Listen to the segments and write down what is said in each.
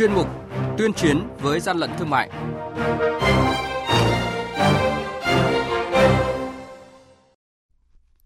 chuyên mục Tuyên chiến với gian lận thương mại.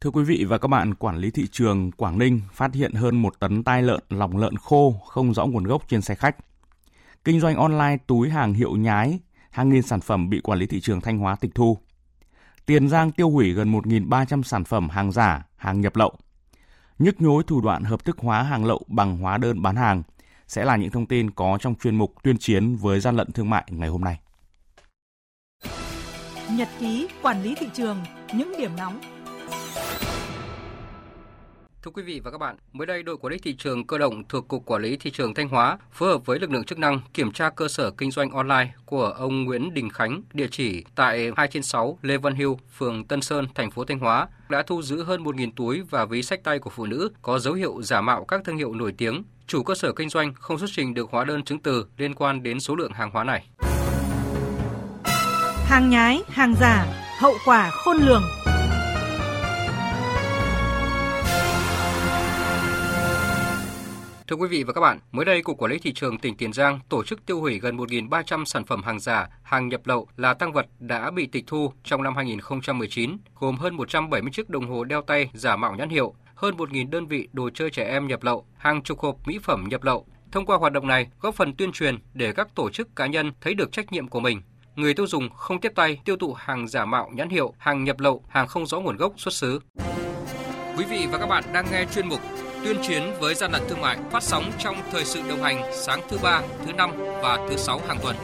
Thưa quý vị và các bạn, quản lý thị trường Quảng Ninh phát hiện hơn một tấn tai lợn, lòng lợn khô không rõ nguồn gốc trên xe khách. Kinh doanh online túi hàng hiệu nhái, hàng nghìn sản phẩm bị quản lý thị trường Thanh Hóa tịch thu. Tiền Giang tiêu hủy gần 1.300 sản phẩm hàng giả, hàng nhập lậu. Nhức nhối thủ đoạn hợp thức hóa hàng lậu bằng hóa đơn bán hàng sẽ là những thông tin có trong chuyên mục tuyên chiến với gian lận thương mại ngày hôm nay. Nhật ký quản lý thị trường, những điểm nóng Thưa quý vị và các bạn, mới đây đội quản lý thị trường cơ động thuộc Cục Quản lý Thị trường Thanh Hóa phối hợp với lực lượng chức năng kiểm tra cơ sở kinh doanh online của ông Nguyễn Đình Khánh, địa chỉ tại 2 trên 6 Lê Văn Hưu, phường Tân Sơn, thành phố Thanh Hóa, đã thu giữ hơn 1.000 túi và ví sách tay của phụ nữ có dấu hiệu giả mạo các thương hiệu nổi tiếng. Chủ cơ sở kinh doanh không xuất trình được hóa đơn chứng từ liên quan đến số lượng hàng hóa này. Hàng nhái, hàng giả, hậu quả khôn lường. Thưa quý vị và các bạn, mới đây Cục Quản lý Thị trường tỉnh Tiền Giang tổ chức tiêu hủy gần 1.300 sản phẩm hàng giả, hàng nhập lậu là tăng vật đã bị tịch thu trong năm 2019, gồm hơn 170 chiếc đồng hồ đeo tay giả mạo nhãn hiệu, hơn 1.000 đơn vị đồ chơi trẻ em nhập lậu, hàng chục hộp mỹ phẩm nhập lậu. Thông qua hoạt động này, góp phần tuyên truyền để các tổ chức cá nhân thấy được trách nhiệm của mình. Người tiêu dùng không tiếp tay tiêu thụ hàng giả mạo nhãn hiệu, hàng nhập lậu, hàng không rõ nguồn gốc xuất xứ. Quý vị và các bạn đang nghe chuyên mục tuyên chiến với gian lận thương mại phát sóng trong thời sự đồng hành sáng thứ ba, thứ năm và thứ sáu hàng tuần.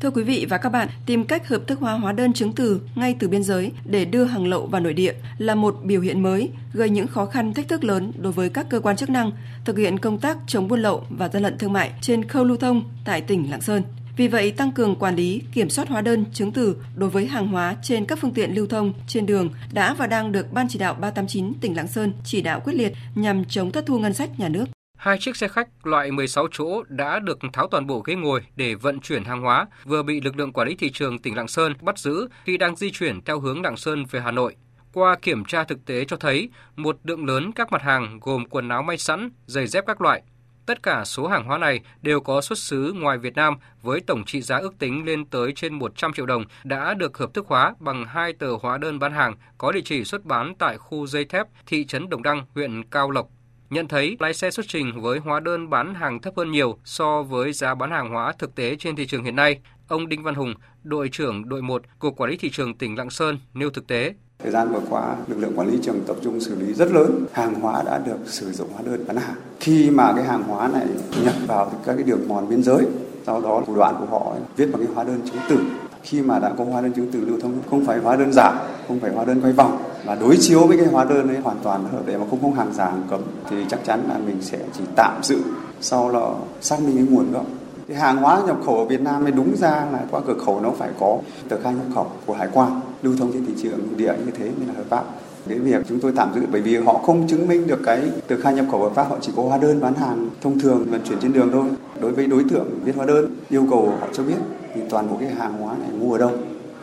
Thưa quý vị và các bạn, tìm cách hợp thức hóa hóa đơn chứng từ ngay từ biên giới để đưa hàng lậu vào nội địa là một biểu hiện mới, gây những khó khăn thách thức lớn đối với các cơ quan chức năng thực hiện công tác chống buôn lậu và gian lận thương mại trên khâu lưu thông tại tỉnh Lạng Sơn. Vì vậy, tăng cường quản lý, kiểm soát hóa đơn, chứng từ đối với hàng hóa trên các phương tiện lưu thông trên đường đã và đang được Ban chỉ đạo 389 tỉnh Lạng Sơn chỉ đạo quyết liệt nhằm chống thất thu ngân sách nhà nước. Hai chiếc xe khách loại 16 chỗ đã được tháo toàn bộ ghế ngồi để vận chuyển hàng hóa, vừa bị lực lượng quản lý thị trường tỉnh Lạng Sơn bắt giữ khi đang di chuyển theo hướng Lạng Sơn về Hà Nội. Qua kiểm tra thực tế cho thấy, một lượng lớn các mặt hàng gồm quần áo may sẵn, giày dép các loại, Tất cả số hàng hóa này đều có xuất xứ ngoài Việt Nam với tổng trị giá ước tính lên tới trên 100 triệu đồng đã được hợp thức hóa bằng hai tờ hóa đơn bán hàng có địa chỉ xuất bán tại khu dây thép thị trấn Đồng Đăng, huyện Cao Lộc. Nhận thấy lái xe xuất trình với hóa đơn bán hàng thấp hơn nhiều so với giá bán hàng hóa thực tế trên thị trường hiện nay, ông Đinh Văn Hùng, đội trưởng đội 1 Cục Quản lý Thị trường tỉnh Lạng Sơn nêu thực tế Thời gian vừa qua, lực lượng quản lý trường tập trung xử lý rất lớn hàng hóa đã được sử dụng hóa đơn bán hàng. Khi mà cái hàng hóa này nhập vào các cái đường mòn biên giới, sau đó thủ đoạn của họ viết bằng cái hóa đơn chứng từ. Khi mà đã có hóa đơn chứng từ lưu thông không phải hóa đơn giả, không phải hóa đơn quay vòng và đối chiếu với cái hóa đơn ấy hoàn toàn hợp lệ mà không có hàng giả hàng cấm thì chắc chắn là mình sẽ chỉ tạm giữ sau đó xác minh cái nguồn gốc. Thì hàng hóa nhập khẩu ở Việt Nam mới đúng ra là qua cửa khẩu nó phải có tờ khai nhập khẩu của hải quan lưu thông trên thị trường địa như thế mới là hợp pháp cái việc chúng tôi tạm giữ, bởi vì họ không chứng minh được cái tờ khai nhập khẩu hợp pháp, họ chỉ có hóa đơn bán hàng thông thường, vận chuyển trên đường thôi. Đối với đối tượng viết hóa đơn, yêu cầu họ cho biết thì toàn bộ cái hàng hóa này mua ở đâu,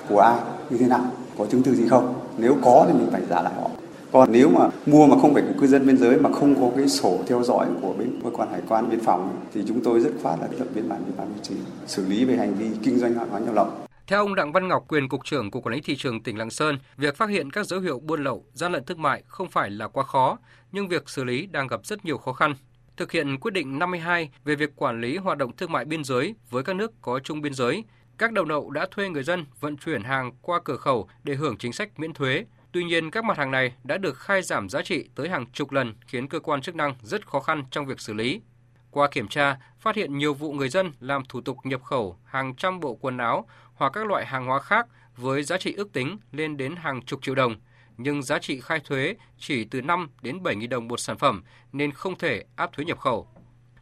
của ai, như thế nào, có chứng từ gì không. Nếu có thì mình phải giả lại họ. Còn nếu mà mua mà không phải của cư dân biên giới mà không có cái sổ theo dõi của bên, cơ quan hải quan biên phòng, thì chúng tôi rất khoát là lập biên bản vi phạm hành chính, xử lý về hành vi kinh doanh hàng hóa nhập lậu theo ông Đặng Văn Ngọc, quyền cục trưởng Cục Quản lý thị trường tỉnh Lạng Sơn, việc phát hiện các dấu hiệu buôn lậu, gian lận thương mại không phải là quá khó, nhưng việc xử lý đang gặp rất nhiều khó khăn. Thực hiện quyết định 52 về việc quản lý hoạt động thương mại biên giới với các nước có chung biên giới, các đầu nậu đã thuê người dân vận chuyển hàng qua cửa khẩu để hưởng chính sách miễn thuế. Tuy nhiên, các mặt hàng này đã được khai giảm giá trị tới hàng chục lần khiến cơ quan chức năng rất khó khăn trong việc xử lý. Qua kiểm tra, phát hiện nhiều vụ người dân làm thủ tục nhập khẩu hàng trăm bộ quần áo hoặc các loại hàng hóa khác với giá trị ước tính lên đến hàng chục triệu đồng, nhưng giá trị khai thuế chỉ từ 5 đến 7.000 đồng một sản phẩm nên không thể áp thuế nhập khẩu.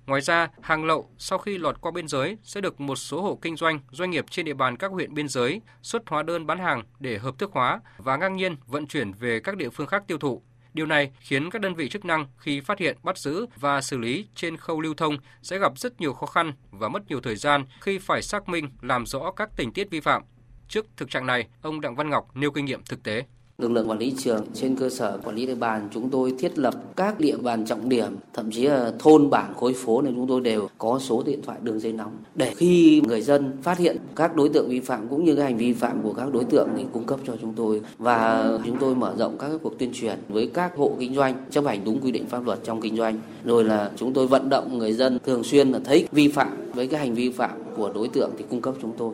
Ngoài ra, hàng lậu sau khi lọt qua biên giới sẽ được một số hộ kinh doanh, doanh nghiệp trên địa bàn các huyện biên giới xuất hóa đơn bán hàng để hợp thức hóa và ngang nhiên vận chuyển về các địa phương khác tiêu thụ. Điều này khiến các đơn vị chức năng khi phát hiện, bắt giữ và xử lý trên khâu lưu thông sẽ gặp rất nhiều khó khăn và mất nhiều thời gian khi phải xác minh làm rõ các tình tiết vi phạm. Trước thực trạng này, ông Đặng Văn Ngọc nêu kinh nghiệm thực tế lực lượng quản lý trường trên cơ sở quản lý địa bàn chúng tôi thiết lập các địa bàn trọng điểm, thậm chí là thôn bản khối phố này chúng tôi đều có số điện thoại đường dây nóng. Để khi người dân phát hiện các đối tượng vi phạm cũng như cái hành vi phạm của các đối tượng thì cung cấp cho chúng tôi. Và chúng tôi mở rộng các cuộc tuyên truyền với các hộ kinh doanh chấp hành đúng quy định pháp luật trong kinh doanh. Rồi là chúng tôi vận động người dân thường xuyên là thấy vi phạm với cái hành vi phạm của đối tượng thì cung cấp chúng tôi.